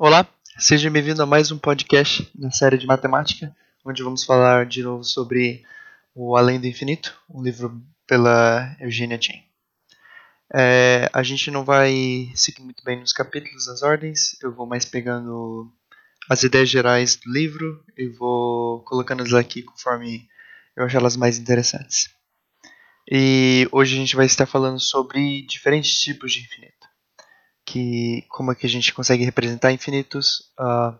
Olá, seja bem-vindo a mais um podcast na série de matemática, onde vamos falar de novo sobre O Além do Infinito, um livro pela Eugênia Chen. É, a gente não vai seguir muito bem nos capítulos, nas ordens, eu vou mais pegando as ideias gerais do livro e vou colocando-as aqui conforme eu achar elas mais interessantes. E hoje a gente vai estar falando sobre diferentes tipos de infinito que como é que a gente consegue representar infinitos, uh,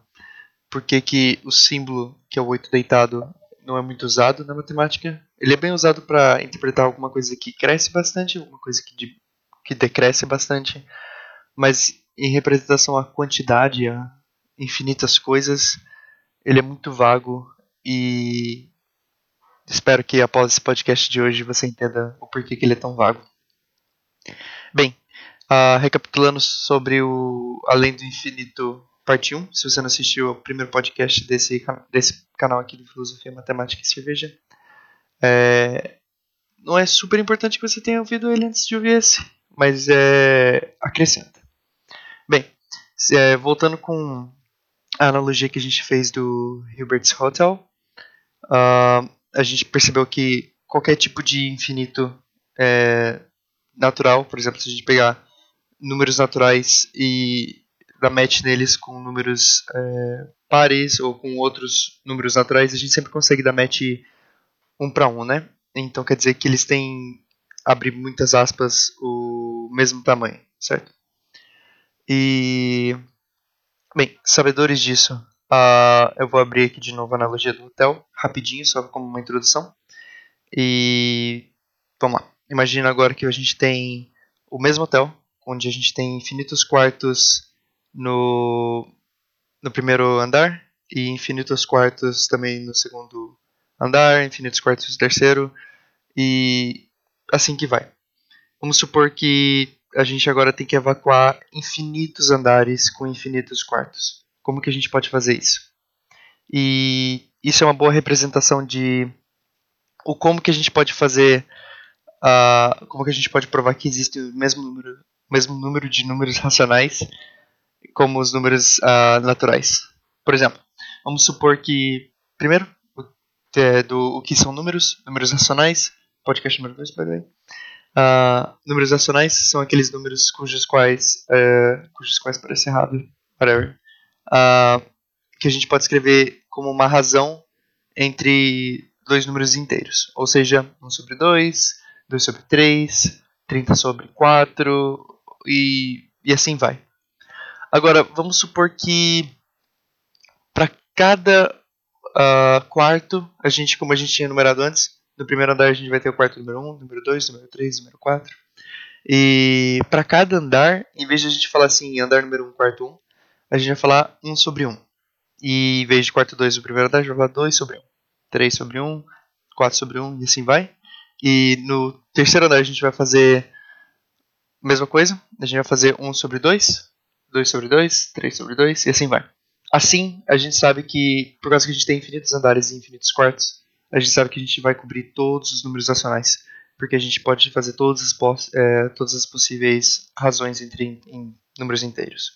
por que, que o símbolo, que é o 8 deitado, não é muito usado na matemática. Ele é bem usado para interpretar alguma coisa que cresce bastante, alguma coisa que, de, que decresce bastante, mas em representação à quantidade, a infinitas coisas, ele é muito vago e espero que após esse podcast de hoje você entenda o porquê que ele é tão vago. Bem, Uh, recapitulando sobre o Além do Infinito, parte 1. Se você não assistiu ao primeiro podcast desse, desse canal aqui de Filosofia, Matemática e Cerveja, é, não é super importante que você tenha ouvido ele antes de ouvir esse, mas é, acrescenta. Bem, é, voltando com a analogia que a gente fez do Hilbert's Hotel, uh, a gente percebeu que qualquer tipo de infinito é, natural, por exemplo, se a gente pegar números naturais e dar match neles com números é, pares ou com outros números naturais, a gente sempre consegue dar match um para um, né? Então quer dizer que eles têm, abrir muitas aspas, o mesmo tamanho, certo? E, bem, sabedores disso, uh, eu vou abrir aqui de novo a analogia do hotel, rapidinho, só como uma introdução. E, vamos lá. Imagina agora que a gente tem o mesmo hotel, onde a gente tem infinitos quartos no, no primeiro andar e infinitos quartos também no segundo andar, infinitos quartos no terceiro e assim que vai. Vamos supor que a gente agora tem que evacuar infinitos andares com infinitos quartos. Como que a gente pode fazer isso? E isso é uma boa representação de o como que a gente pode fazer, uh, como que a gente pode provar que existe o mesmo número mesmo número de números racionais como os números uh, naturais. Por exemplo, vamos supor que, primeiro, é do, o que são números, números racionais, podcast número 2, by the way. Uh, números racionais são aqueles números cujos quais, uh, cujos quais parece errado, whatever, uh, que a gente pode escrever como uma razão entre dois números inteiros, ou seja, 1 sobre 2, 2 sobre 3, 30 sobre 4, e, e assim vai. Agora, vamos supor que para cada uh, quarto, a gente, como a gente tinha numerado antes, no primeiro andar a gente vai ter o quarto número 1, número 2, número 3, número 4. E para cada andar, em vez de a gente falar assim, andar número 1, quarto 1, a gente vai falar 1 sobre 1. E em vez de quarto 2 no primeiro andar, a gente vai falar 2 sobre 1, 3 sobre 1, 4 sobre 1 e assim vai. E no terceiro andar a gente vai fazer mesma coisa, a gente vai fazer 1 sobre 2, 2 sobre 2, 3 sobre 2 e assim vai. Assim, a gente sabe que, por causa que a gente tem infinitos andares e infinitos quartos, a gente sabe que a gente vai cobrir todos os números racionais, porque a gente pode fazer todas as, é, todas as possíveis razões entre em números inteiros.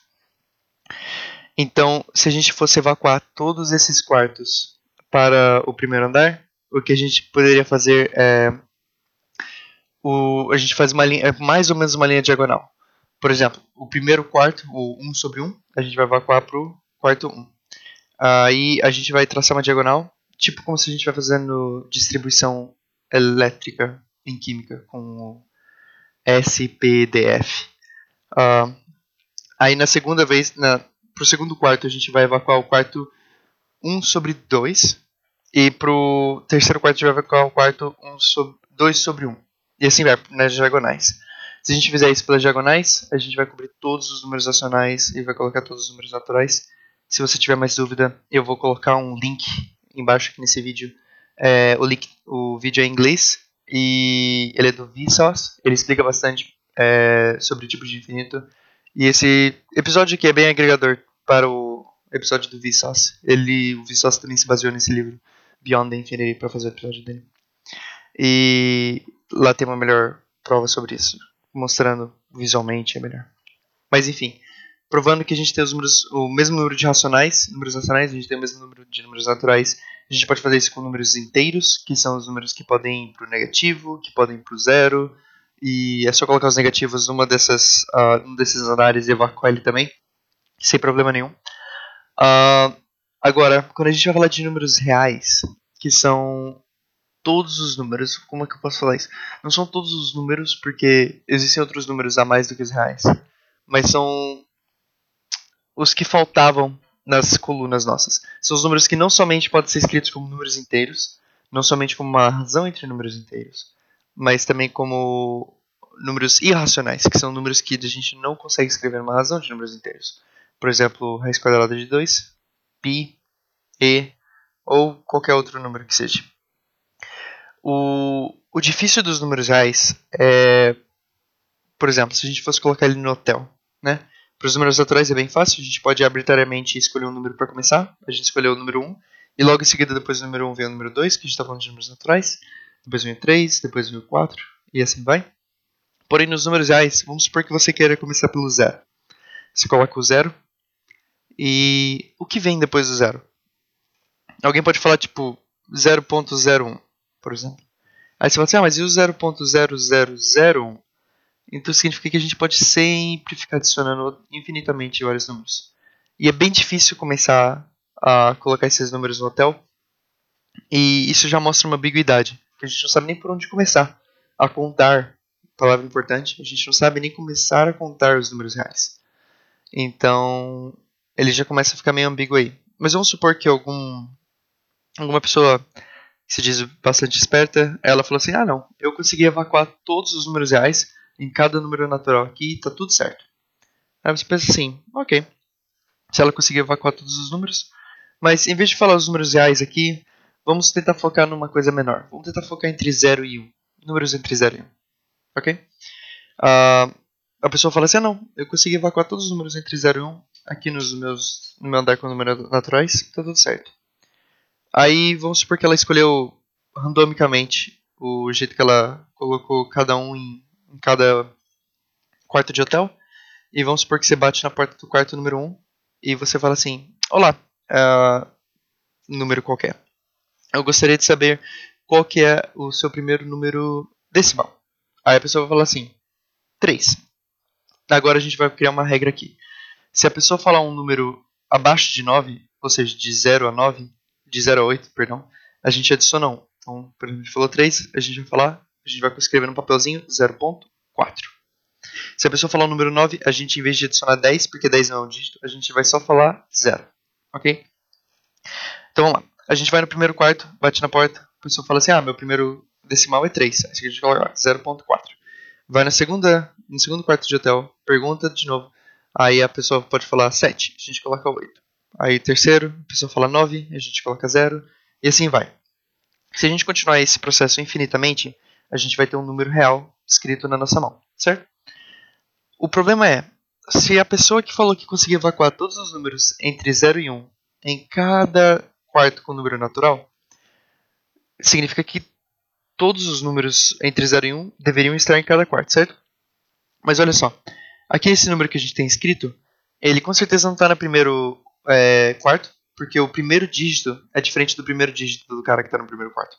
Então, se a gente fosse evacuar todos esses quartos para o primeiro andar, o que a gente poderia fazer é o, a gente faz uma linha, é mais ou menos uma linha diagonal. Por exemplo, o primeiro quarto, o 1 sobre 1, a gente vai evacuar para o quarto 1. Aí a gente vai traçar uma diagonal, tipo como se a gente vai fazendo distribuição elétrica em química com o SPDF. Uh, aí na segunda vez, para o segundo quarto, a gente vai evacuar o quarto 1 sobre 2. E para o terceiro quarto, a gente vai evacuar o quarto 1 sobre, 2 sobre 1. E assim vai nas diagonais. Se a gente fizer isso pelas diagonais, a gente vai cobrir todos os números racionais e vai colocar todos os números naturais. Se você tiver mais dúvida, eu vou colocar um link embaixo aqui nesse vídeo. É, o, link, o vídeo é em inglês e ele é do Vsauce. Ele explica bastante é, sobre tipos de infinito. E esse episódio aqui é bem agregador para o episódio do Vsauce. Ele, o Vsauce também se baseou nesse livro Beyond the Infinity para fazer o episódio dele. E lá tem uma melhor prova sobre isso, mostrando visualmente é melhor. Mas enfim, provando que a gente tem os números, o mesmo número de racionais, números racionais, a gente tem o mesmo número de números naturais. A gente pode fazer isso com números inteiros, que são os números que podem ir para o negativo, que podem ir para o zero, e é só colocar os negativos numa dessas, uh, um desses andares e evacuar ele também, sem problema nenhum. Uh, agora, quando a gente vai falar de números reais, que são todos os números, como é que eu posso falar isso? Não são todos os números, porque existem outros números a mais do que os reais, mas são os que faltavam nas colunas nossas. São os números que não somente podem ser escritos como números inteiros, não somente como uma razão entre números inteiros, mas também como números irracionais, que são números que a gente não consegue escrever numa razão de números inteiros. Por exemplo, raiz quadrada de 2, π, e ou qualquer outro número que seja. O, o difícil dos números reais é, por exemplo, se a gente fosse colocar ele no hotel, né? Para os números naturais é bem fácil, a gente pode arbitrariamente escolher um número para começar. A gente escolheu o número 1, e logo em seguida, depois do número 1, vem o número 2, que a gente está falando de números naturais. Depois vem o 3, depois vem o 4, e assim vai. Porém, nos números reais, vamos supor que você queira começar pelo zero. Você coloca o zero, e o que vem depois do zero? Alguém pode falar tipo 0.01, por exemplo. Aí você fala assim, ah, mas e o 0.0001? Então significa que a gente pode sempre ficar adicionando infinitamente vários números. E é bem difícil começar a colocar esses números no hotel. E isso já mostra uma ambiguidade. A gente não sabe nem por onde começar a contar. Palavra importante. A gente não sabe nem começar a contar os números reais. Então, ele já começa a ficar meio ambíguo aí. Mas vamos supor que algum alguma pessoa se diz bastante esperta, ela falou assim: "Ah, não, eu consegui evacuar todos os números reais em cada número natural aqui, tá tudo certo". Aí você pensa assim: "OK. Se ela conseguir evacuar todos os números, mas em vez de falar os números reais aqui, vamos tentar focar numa coisa menor. Vamos tentar focar entre 0 e 1. Um. Números entre 0 e 1. Um. Ok? Uh, a pessoa fala assim: ah, não, eu consegui evacuar todos os números entre 0 e 1 um, aqui nos meus, no meu andar com números naturais, tá tudo certo. Aí vamos supor que ela escolheu randomicamente o jeito que ela colocou cada um em, em cada quarto de hotel. E vamos supor que você bate na porta do quarto número 1 e você fala assim: Olá, uh, número qualquer. Eu gostaria de saber qual que é o seu primeiro número decimal. Aí a pessoa vai falar assim: 3. Agora a gente vai criar uma regra aqui. Se a pessoa falar um número abaixo de 9, ou seja, de 0 a 9, de 0 a 8, perdão, a gente adiciona 1. Então, por exemplo, a gente falou 3, a gente vai falar, a gente vai escrever no papelzinho 0.4. Se a pessoa falar o número 9, a gente, em vez de adicionar 10, porque 10 não é um dígito, a gente vai só falar 0. Ok? Então vamos lá. A gente vai no primeiro quarto, bate na porta, a pessoa fala assim: Ah, meu primeiro decimal é 3. Aí a gente coloca 0.4. Vai na segunda, no segundo quarto de hotel, pergunta de novo. Aí a pessoa pode falar 7, a gente coloca 8. Aí terceiro, a pessoa fala 9, a gente coloca 0, e assim vai. Se a gente continuar esse processo infinitamente, a gente vai ter um número real escrito na nossa mão, certo? O problema é, se a pessoa que falou que conseguia evacuar todos os números entre 0 e 1 em cada quarto com número natural, significa que todos os números entre 0 e 1 deveriam estar em cada quarto, certo? Mas olha só, aqui esse número que a gente tem escrito, ele com certeza não está no primeiro é, quarto, porque o primeiro dígito é diferente do primeiro dígito do cara que está no primeiro quarto.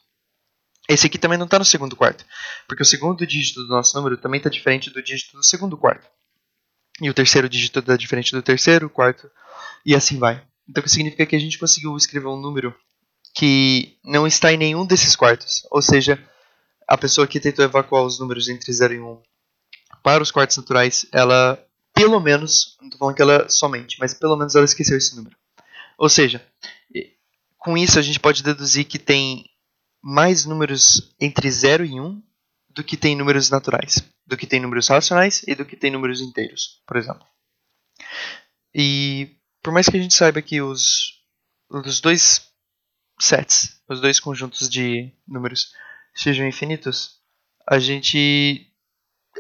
Esse aqui também não está no segundo quarto, porque o segundo dígito do nosso número também está diferente do dígito do segundo quarto. E o terceiro dígito está diferente do terceiro, quarto, e assim vai. Então, significa que a gente conseguiu escrever um número que não está em nenhum desses quartos. Ou seja, a pessoa que tentou evacuar os números entre 0 e 1 para os quartos naturais, ela, pelo menos, não estou falando que ela somente, mas pelo menos ela esqueceu esse número. Ou seja, com isso a gente pode deduzir que tem mais números entre 0 e 1 do que tem números naturais, do que tem números racionais e do que tem números inteiros, por exemplo. E por mais que a gente saiba que os, os dois sets, os dois conjuntos de números sejam infinitos, a gente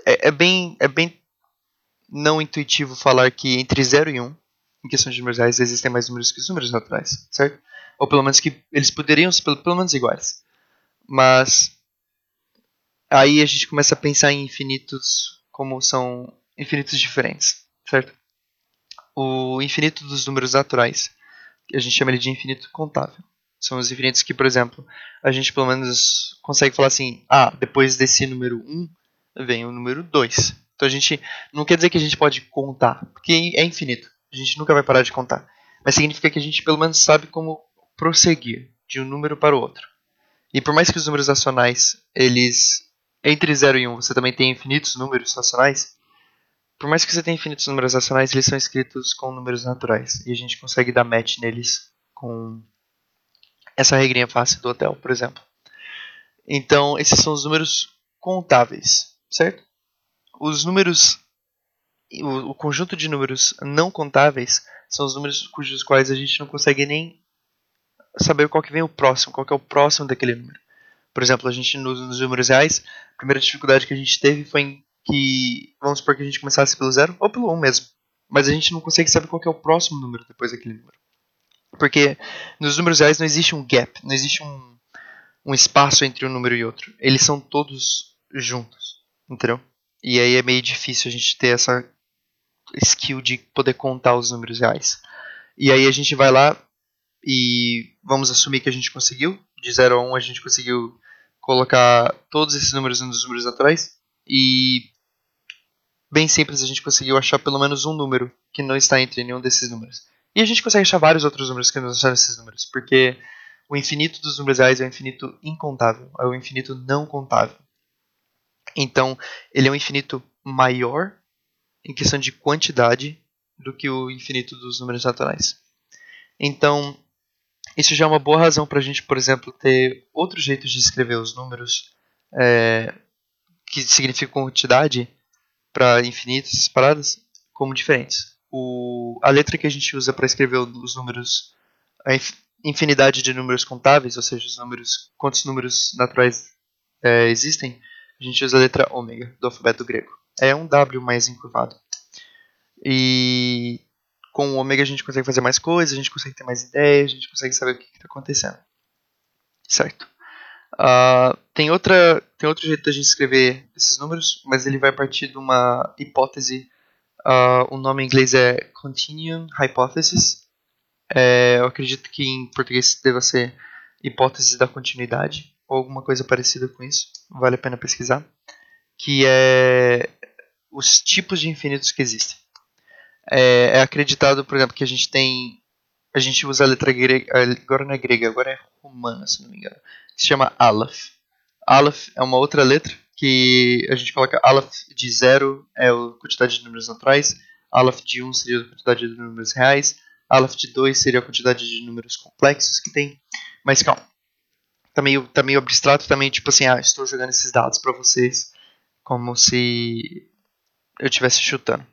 é, é, bem é bem não intuitivo falar que entre 0 e 1, um, em questão de números reais, existem mais números que os números naturais, certo? Ou pelo menos que eles poderiam ser pelo, pelo menos iguais. Mas aí a gente começa a pensar em infinitos como são infinitos diferentes, certo? o infinito dos números naturais. A gente chama ele de infinito contável. São os infinitos que, por exemplo, a gente pelo menos consegue falar assim: ah, depois desse número 1 vem o número 2. Então a gente não quer dizer que a gente pode contar, porque é infinito. A gente nunca vai parar de contar. Mas significa que a gente pelo menos sabe como prosseguir de um número para o outro. E por mais que os números racionais, eles entre 0 e 1, você também tem infinitos números racionais, por mais que você tenha infinitos números racionais, eles são escritos com números naturais. E a gente consegue dar match neles com essa regrinha fácil do hotel, por exemplo. Então, esses são os números contáveis, certo? Os números. O, o conjunto de números não contáveis são os números cujos quais a gente não consegue nem saber qual que vem o próximo, qual que é o próximo daquele número. Por exemplo, a gente nos, nos números reais, a primeira dificuldade que a gente teve foi que vamos supor que a gente começasse pelo zero ou pelo 1 um mesmo. Mas a gente não consegue saber qual é o próximo número depois daquele número. Porque nos números reais não existe um gap, não existe um, um espaço entre um número e outro. Eles são todos juntos, entendeu? E aí é meio difícil a gente ter essa skill de poder contar os números reais. E aí a gente vai lá e vamos assumir que a gente conseguiu. De 0 a 1 um, a gente conseguiu colocar todos esses números nos números atrás. E bem simples a gente conseguiu achar pelo menos um número que não está entre nenhum desses números. E a gente consegue achar vários outros números que não estão nesses números, porque o infinito dos números reais é o infinito incontável, é o infinito não contável. Então, ele é um infinito maior em questão de quantidade do que o infinito dos números naturais. Então, isso já é uma boa razão para a gente, por exemplo, ter outros jeitos de escrever os números é, que significam quantidade para infinitas paradas como diferentes o, a letra que a gente usa para escrever os números, a infinidade de números contáveis, ou seja, os números, quantos números naturais é, existem, a gente usa a letra ômega do alfabeto grego. É um W mais encurvado. E com o ômega a gente consegue fazer mais coisas, a gente consegue ter mais ideias, a gente consegue saber o que está acontecendo. Certo. Uh, tem, outra, tem outro jeito de a gente escrever esses números, mas ele vai partir de uma hipótese Uh, o nome em inglês é Continuum Hypothesis. É, eu acredito que em português deva ser hipótese da continuidade ou alguma coisa parecida com isso. Vale a pena pesquisar. Que é os tipos de infinitos que existem. É, é acreditado, por exemplo, que a gente tem. A gente usa a letra grega. Agora não é grega, agora é romana, se não me engano. Se chama Aleph. Aleph é uma outra letra que a gente coloca Aleph de 0 é a quantidade de números naturais, Aleph de 1 um seria a quantidade de números reais, Aleph de 2 seria a quantidade de números complexos que tem. Mas calma, tá meio, tá meio abstrato também, tipo assim, ah, estou jogando esses dados para vocês como se eu estivesse chutando.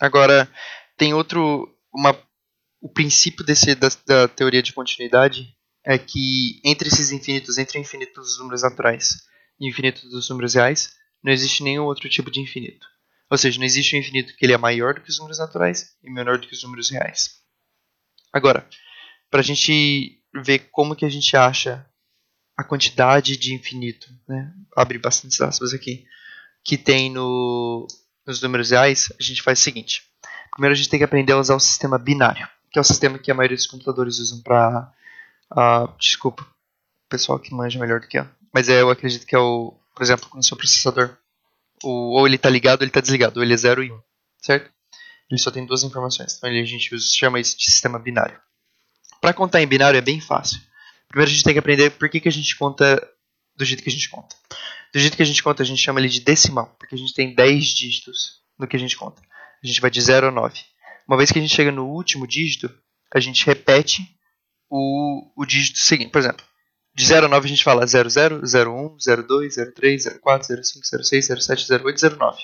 Agora, tem outro, uma, o princípio desse, da, da teoria de continuidade é que entre esses infinitos, entre infinitos dos números naturais, infinito dos números reais, não existe nenhum outro tipo de infinito. Ou seja, não existe um infinito que ele é maior do que os números naturais e menor do que os números reais. Agora, para a gente ver como que a gente acha a quantidade de infinito, né? abre bastante aspas aqui, que tem no, nos números reais, a gente faz o seguinte. Primeiro a gente tem que aprender a usar o sistema binário, que é o sistema que a maioria dos computadores usam para... Uh, ah, desculpa, o pessoal que manja melhor do que eu mas é, eu acredito que é o, por exemplo, no seu processador, o, ou ele está ligado ou ele está desligado, ou ele é 0 e 1, um, certo? Ele só tem duas informações, então a gente chama isso de sistema binário. Para contar em binário é bem fácil. Primeiro a gente tem que aprender por que, que a gente conta do jeito que a gente conta. Do jeito que a gente conta, a gente chama ele de decimal, porque a gente tem 10 dígitos no que a gente conta. A gente vai de 0 a 9. Uma vez que a gente chega no último dígito, a gente repete o, o dígito seguinte. Por exemplo, de 0 a 9 a gente fala 00, 01, 02, 03, 04, 05, 06, 07, 08, 09.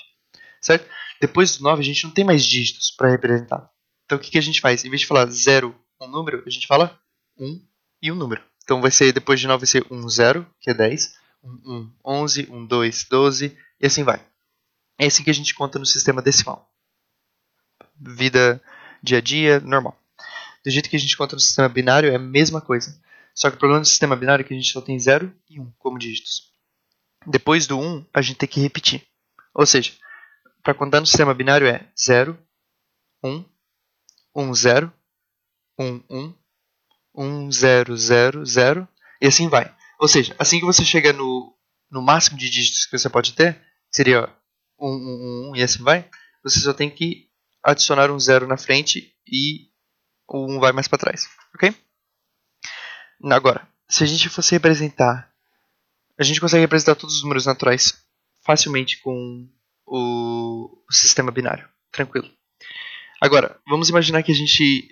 Certo? Depois do 9 a gente não tem mais dígitos para representar. Então o que, que a gente faz? Em vez de falar 0, um número, a gente fala 1 e um número. Então vai ser, depois de 9 vai ser 1, 0, que é 10, 1, 1, 11, 1, 2, 12 e assim vai. É assim que a gente conta no sistema decimal. Vida dia a dia, normal. Do jeito que a gente conta no sistema binário é a mesma coisa. Só que o problema do sistema binário é que a gente só tem 0 e 1 um como dígitos. Depois do 1, um, a gente tem que repetir. Ou seja, para contar no sistema binário é 0, 1, 1, 0, 1, 1, 1, 0, 0, 0, e assim vai. Ou seja, assim que você chega no, no máximo de dígitos que você pode ter, seria 1, 1, 1, e assim vai, você só tem que adicionar um 0 na frente e o 1 vai mais para trás, ok? Agora, se a gente fosse representar, a gente consegue representar todos os números naturais facilmente com o, o sistema binário, tranquilo. Agora, vamos imaginar que a gente,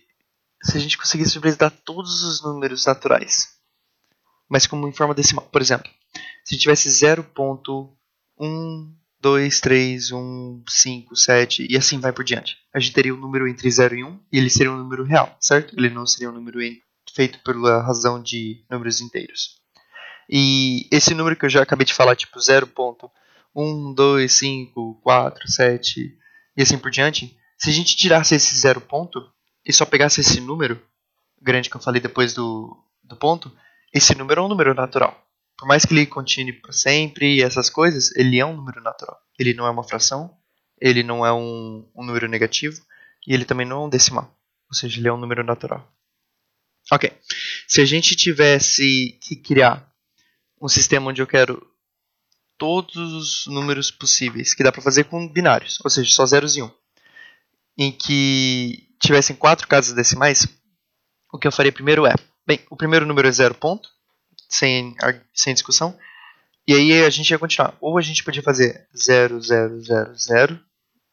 se a gente conseguisse representar todos os números naturais, mas como em forma decimal, por exemplo, se tivesse 0.1, 2, 3, 1, 5, 7 e assim vai por diante. A gente teria um número entre 0 e 1 e ele seria um número real, certo? Ele não seria um número feito pela razão de números inteiros. E esse número que eu já acabei de falar, tipo 0.1, 2, 5, 4, 7 e assim por diante, se a gente tirasse esse zero ponto e só pegasse esse número grande que eu falei depois do, do ponto, esse número é um número natural. Por mais que ele continue para sempre e essas coisas, ele é um número natural. Ele não é uma fração, ele não é um, um número negativo e ele também não é um decimal. Ou seja, ele é um número natural. Ok. Se a gente tivesse que criar um sistema onde eu quero todos os números possíveis, que dá para fazer com binários, ou seja, só zeros e um, em que tivessem quatro casas decimais, o que eu faria primeiro é, bem, o primeiro número é zero ponto, sem, sem discussão, e aí a gente ia continuar. Ou a gente podia fazer 0, 0, 0, 0,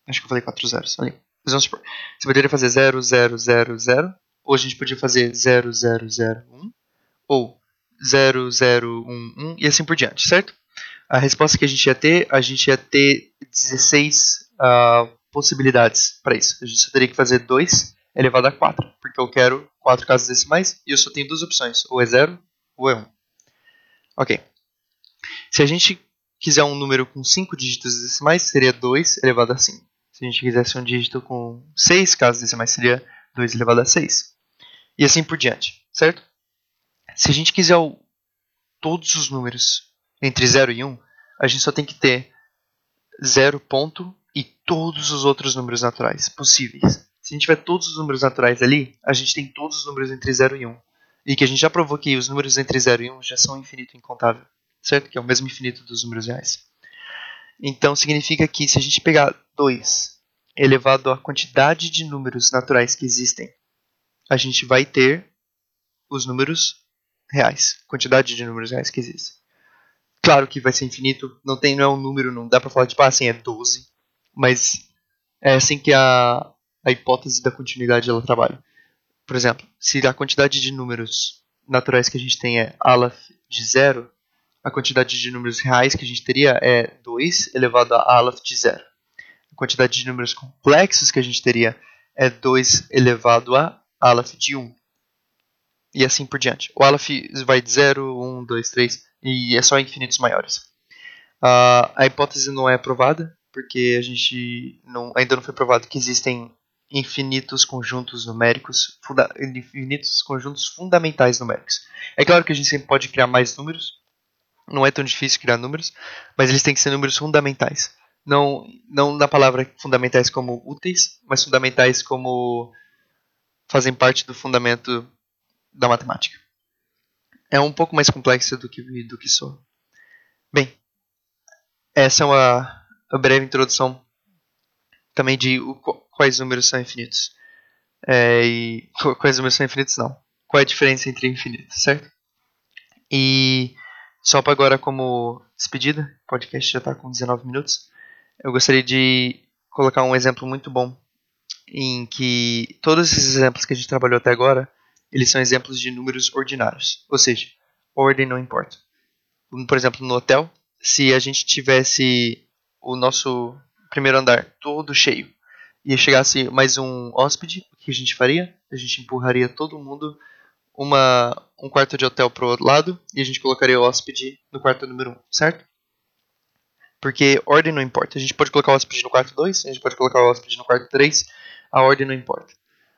acho que eu falei quatro zeros ali, mas vamos supor, você poderia fazer 0, 0, 0, 0, ou a gente podia fazer 0, 0, 0, 1, ou 0, 0, 1, 1, e assim por diante, certo? A resposta que a gente ia ter, a gente ia ter 16 uh, possibilidades para isso. A gente só teria que fazer 2 elevado a 4, porque eu quero 4 casas decimais e eu só tenho duas opções, ou é 0 ou é 1. Ok. Se a gente quiser um número com 5 dígitos decimais, seria 2 elevado a 5. Se a gente quisesse um dígito com 6 casas decimais, seria 2 elevado a 6. E assim por diante, certo? Se a gente quiser o, todos os números entre 0 e 1, a gente só tem que ter 0 ponto e todos os outros números naturais possíveis. Se a gente tiver todos os números naturais ali, a gente tem todos os números entre 0 e 1. E que a gente já provou que os números entre 0 e 1 já são infinito incontável, certo? Que é o mesmo infinito dos números reais. Então significa que se a gente pegar 2 elevado à quantidade de números naturais que existem, a gente vai ter os números reais, quantidade de números reais que existem. Claro que vai ser infinito, não tem não é um número, não dá para falar tipo ah, assim é 12, mas é assim que a, a hipótese da continuidade ela trabalha. Por exemplo, se a quantidade de números naturais que a gente tem é aleph de zero, a quantidade de números reais que a gente teria é 2 elevado a aleph de zero. A quantidade de números complexos que a gente teria é 2 elevado a aleph de 1. E assim por diante. O aleph vai de 0, 1, 2, 3 e é só infinitos maiores. Uh, a hipótese não é provada, porque a gente não, ainda não foi provado que existem infinitos conjuntos numéricos, infinitos conjuntos fundamentais numéricos. É claro que a gente sempre pode criar mais números, não é tão difícil criar números, mas eles têm que ser números fundamentais. Não, não na palavra fundamentais como úteis, mas fundamentais como fazem parte do fundamento da matemática. É um pouco mais complexo do que, do que sou. Bem, essa é uma a breve introdução também de o, quais números são infinitos. É, e quais números são infinitos não. Qual é a diferença entre infinitos, certo? E só para agora como despedida, o podcast já está com 19 minutos. Eu gostaria de colocar um exemplo muito bom em que todos esses exemplos que a gente trabalhou até agora, eles são exemplos de números ordinários, ou seja, ordem não importa. Por exemplo, no hotel, se a gente tivesse o nosso primeiro andar todo cheio e chegasse mais um hóspede, o que a gente faria? A gente empurraria todo mundo uma, um quarto de hotel para o outro lado e a gente colocaria o hóspede no quarto número 1, um, certo? Porque ordem não importa. A gente pode colocar o hóspede no quarto 2, a gente pode colocar o hóspede no quarto 3, a ordem não importa.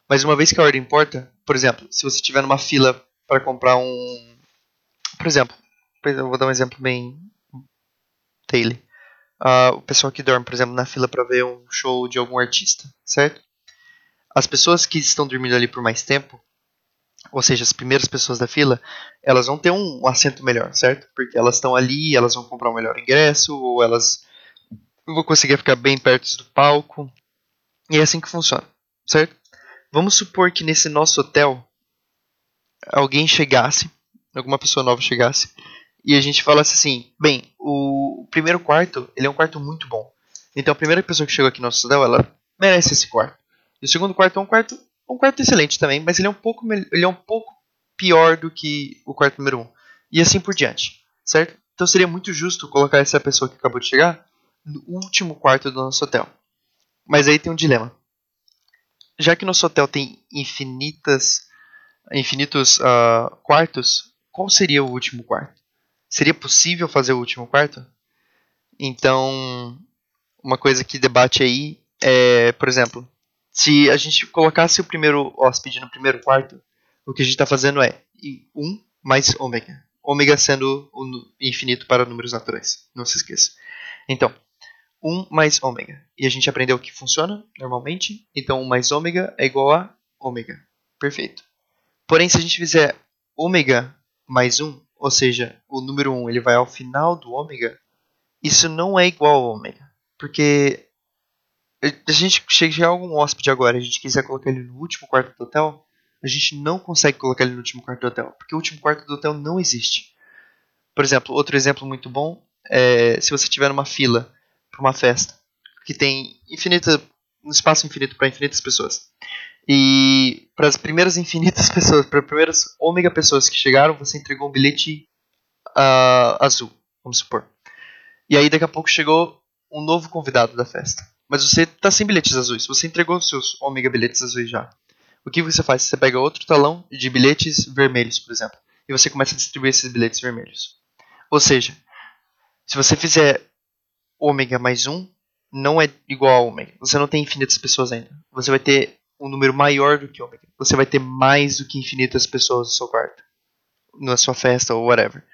Mas uma vez que a ordem importa, por exemplo, se você estiver numa fila para comprar um. Por exemplo, eu vou dar um exemplo bem. daily uh, o pessoal que dorme, por exemplo, na fila para ver um show de algum artista, certo? as pessoas que estão dormindo ali por mais tempo, ou seja, as primeiras pessoas da fila, elas vão ter um assento melhor, certo? Porque elas estão ali, elas vão comprar um melhor ingresso, ou elas vão conseguir ficar bem perto do palco. E é assim que funciona, certo? Vamos supor que nesse nosso hotel alguém chegasse, alguma pessoa nova chegasse, e a gente falasse assim: bem, o primeiro quarto ele é um quarto muito bom. Então a primeira pessoa que chegou aqui no nosso hotel, ela merece esse quarto. E o segundo quarto é um quarto, um quarto excelente também, mas ele é um pouco, ele é um pouco pior do que o quarto número um. E assim por diante, certo? Então seria muito justo colocar essa pessoa que acabou de chegar no último quarto do nosso hotel. Mas aí tem um dilema. Já que nosso hotel tem infinitas, infinitos uh, quartos, qual seria o último quarto? Seria possível fazer o último quarto? Então, uma coisa que debate aí é, por exemplo, se a gente colocasse o primeiro hóspede no primeiro quarto, o que a gente está fazendo é 1 mais ômega. Ômega sendo o infinito para números naturais. Não se esqueça. Então, 1 mais ômega. E a gente aprendeu que funciona normalmente. Então, 1 mais ômega é igual a ômega. Perfeito. Porém, se a gente fizer ômega mais 1, ou seja, o número 1 ele vai ao final do ômega, isso não é igual ao ômega. Porque a gente chega a algum hóspede agora, a gente quiser colocar ele no último quarto do hotel, a gente não consegue colocar ele no último quarto do hotel, porque o último quarto do hotel não existe. Por exemplo, outro exemplo muito bom é se você tiver numa fila para uma festa que tem infinita, um espaço infinito para infinitas pessoas. E para as primeiras infinitas pessoas, para as primeiras ômega pessoas que chegaram, você entregou um bilhete uh, azul, vamos supor. E aí daqui a pouco chegou um novo convidado da festa. Mas você está sem bilhetes azuis. Você entregou os seus ômega bilhetes azuis já. O que você faz? Você pega outro talão de bilhetes vermelhos, por exemplo, e você começa a distribuir esses bilhetes vermelhos. Ou seja, se você fizer ômega mais um, não é igual a ômega. Você não tem infinitas pessoas ainda. Você vai ter um número maior do que ômega. Você vai ter mais do que infinitas pessoas no seu quarto, na sua festa ou whatever.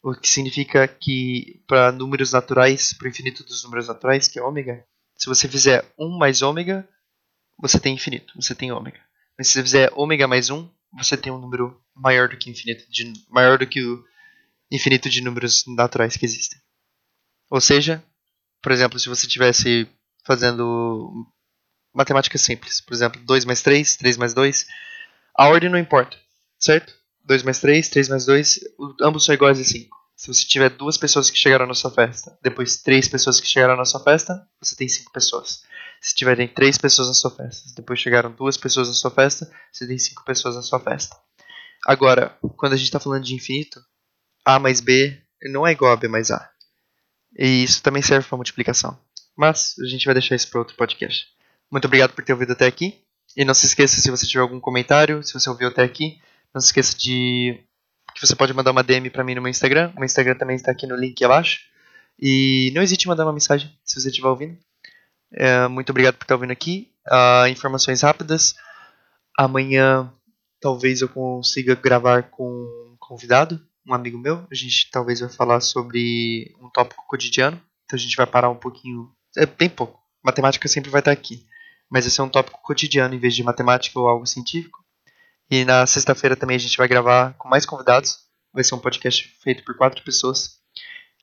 O que significa que para números naturais, para o infinito dos números naturais, que é ômega, se você fizer 1 mais ômega, você tem infinito, você tem ômega. Mas se você fizer ômega mais 1, você tem um número maior do que infinito, de, maior do que o infinito de números naturais que existem. Ou seja, por exemplo, se você estivesse fazendo matemática simples, por exemplo, 2 mais 3, 3 mais 2, a ordem não importa, certo? 2 mais 3, 3 mais 2, ambos são iguais a 5. Se você tiver duas pessoas que chegaram na sua festa, depois três pessoas que chegaram na sua festa, você tem cinco pessoas. Se tiverem três pessoas na sua festa, depois chegaram duas pessoas na sua festa, você tem cinco pessoas na sua festa. Agora, quando a gente está falando de infinito, A mais B não é igual a B mais A. E isso também serve para multiplicação. Mas a gente vai deixar isso para outro podcast. Muito obrigado por ter ouvido até aqui. E não se esqueça, se você tiver algum comentário, se você ouviu até aqui, não se esqueça de que você pode mandar uma DM para mim no meu Instagram. O meu Instagram também está aqui no link abaixo. E não hesite em mandar uma mensagem se você estiver ouvindo. É, muito obrigado por estar ouvindo aqui. Uh, informações rápidas. Amanhã talvez eu consiga gravar com um convidado, um amigo meu. A gente talvez vai falar sobre um tópico cotidiano. Então a gente vai parar um pouquinho. É bem pouco. Matemática sempre vai estar aqui. Mas esse é um tópico cotidiano em vez de matemática ou algo científico. E na sexta-feira também a gente vai gravar com mais convidados. Vai ser um podcast feito por quatro pessoas.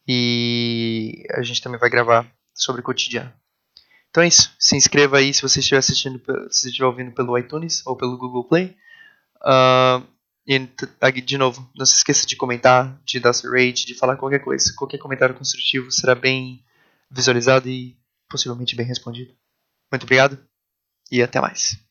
E a gente também vai gravar sobre o cotidiano. Então é isso. Se inscreva aí se você estiver assistindo, se estiver ouvindo pelo iTunes ou pelo Google Play. Uh, e de novo, não se esqueça de comentar, de dar seu rate, de falar qualquer coisa. Qualquer comentário construtivo será bem visualizado e possivelmente bem respondido. Muito obrigado e até mais.